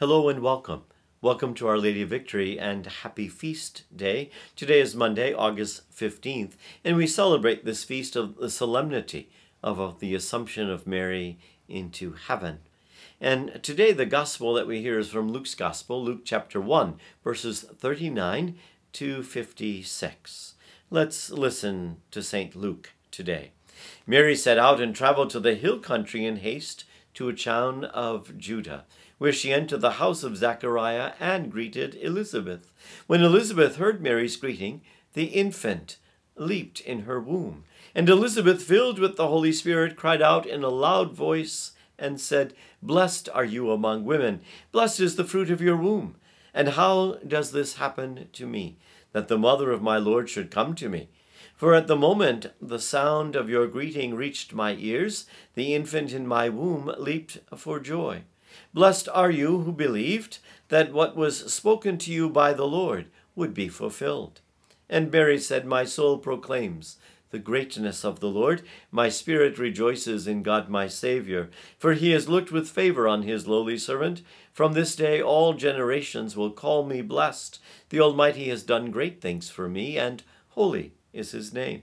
Hello and welcome. Welcome to Our Lady of Victory and happy feast day. Today is Monday, August 15th, and we celebrate this feast of the solemnity of the Assumption of Mary into heaven. And today the gospel that we hear is from Luke's gospel, Luke chapter 1, verses 39 to 56. Let's listen to St. Luke today. Mary set out and traveled to the hill country in haste to a town of Judah where she entered the house of Zachariah and greeted Elizabeth. When Elizabeth heard Mary's greeting, the infant leaped in her womb. And Elizabeth, filled with the Holy Spirit, cried out in a loud voice and said, Blessed are you among women, blessed is the fruit of your womb. And how does this happen to me, that the mother of my Lord should come to me? For at the moment the sound of your greeting reached my ears, the infant in my womb leaped for joy. Blessed are you who believed that what was spoken to you by the Lord would be fulfilled. And Mary said, My soul proclaims the greatness of the Lord. My spirit rejoices in God my Saviour, for he has looked with favor on his lowly servant. From this day all generations will call me blessed. The Almighty has done great things for me, and holy is his name.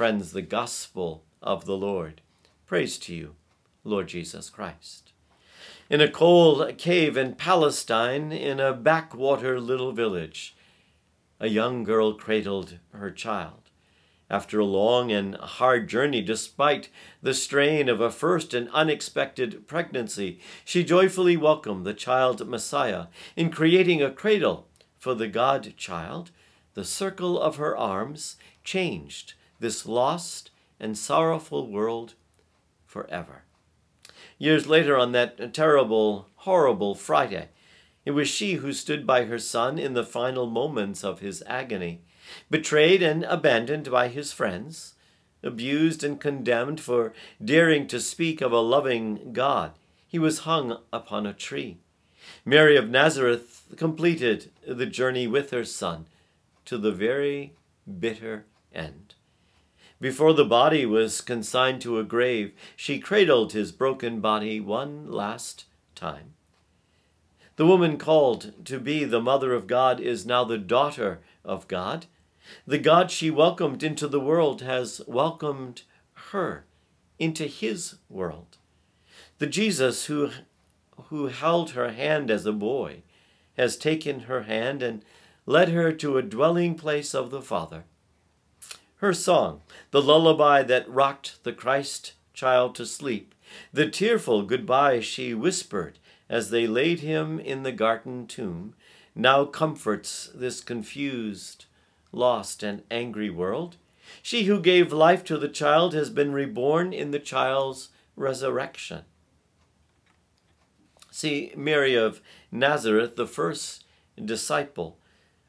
Friends, the gospel of the Lord. Praise to you, Lord Jesus Christ. In a cold cave in Palestine, in a backwater little village, a young girl cradled her child. After a long and hard journey, despite the strain of a first and unexpected pregnancy, she joyfully welcomed the child Messiah in creating a cradle for the God child. The circle of her arms changed this lost and sorrowful world forever. Years later, on that terrible, horrible Friday, it was she who stood by her son in the final moments of his agony, betrayed and abandoned by his friends, abused and condemned for daring to speak of a loving God. He was hung upon a tree. Mary of Nazareth completed the journey with her son to the very bitter end. Before the body was consigned to a grave, she cradled his broken body one last time. The woman called to be the mother of God is now the daughter of God. The God she welcomed into the world has welcomed her into his world. The Jesus who, who held her hand as a boy has taken her hand and led her to a dwelling place of the Father her song, the lullaby that rocked the Christ child to sleep, the tearful goodbye she whispered as they laid him in the garden tomb, now comforts this confused, lost, and angry world. She who gave life to the child has been reborn in the child's resurrection. See, Mary of Nazareth, the first disciple,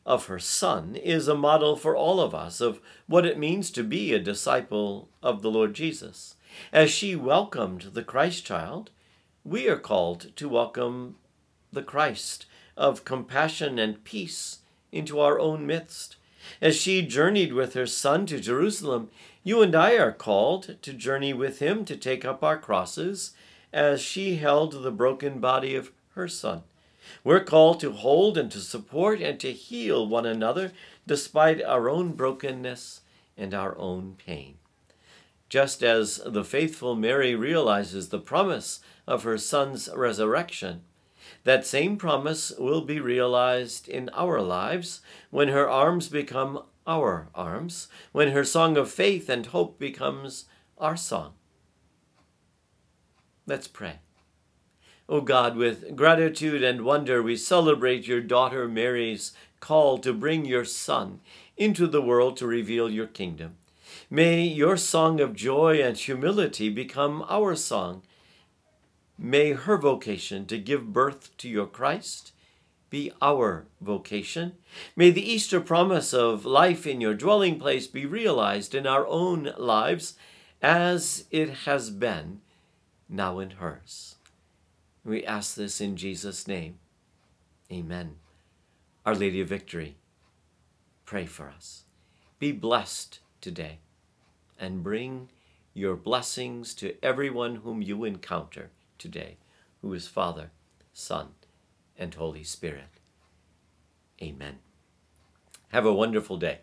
of her son is a model for all of us of what it means to be a disciple of the Lord Jesus. As she welcomed the Christ child, we are called to welcome the Christ of compassion and peace into our own midst. As she journeyed with her son to Jerusalem, you and I are called to journey with him to take up our crosses as she held the broken body of her son. We're called to hold and to support and to heal one another despite our own brokenness and our own pain. Just as the faithful Mary realizes the promise of her son's resurrection, that same promise will be realized in our lives when her arms become our arms, when her song of faith and hope becomes our song. Let's pray. O God, with gratitude and wonder we celebrate your daughter Mary's call to bring your Son into the world to reveal your kingdom. May your song of joy and humility become our song. May her vocation to give birth to your Christ be our vocation. May the Easter promise of life in your dwelling place be realized in our own lives as it has been now in hers. We ask this in Jesus' name. Amen. Our Lady of Victory, pray for us. Be blessed today and bring your blessings to everyone whom you encounter today, who is Father, Son, and Holy Spirit. Amen. Have a wonderful day.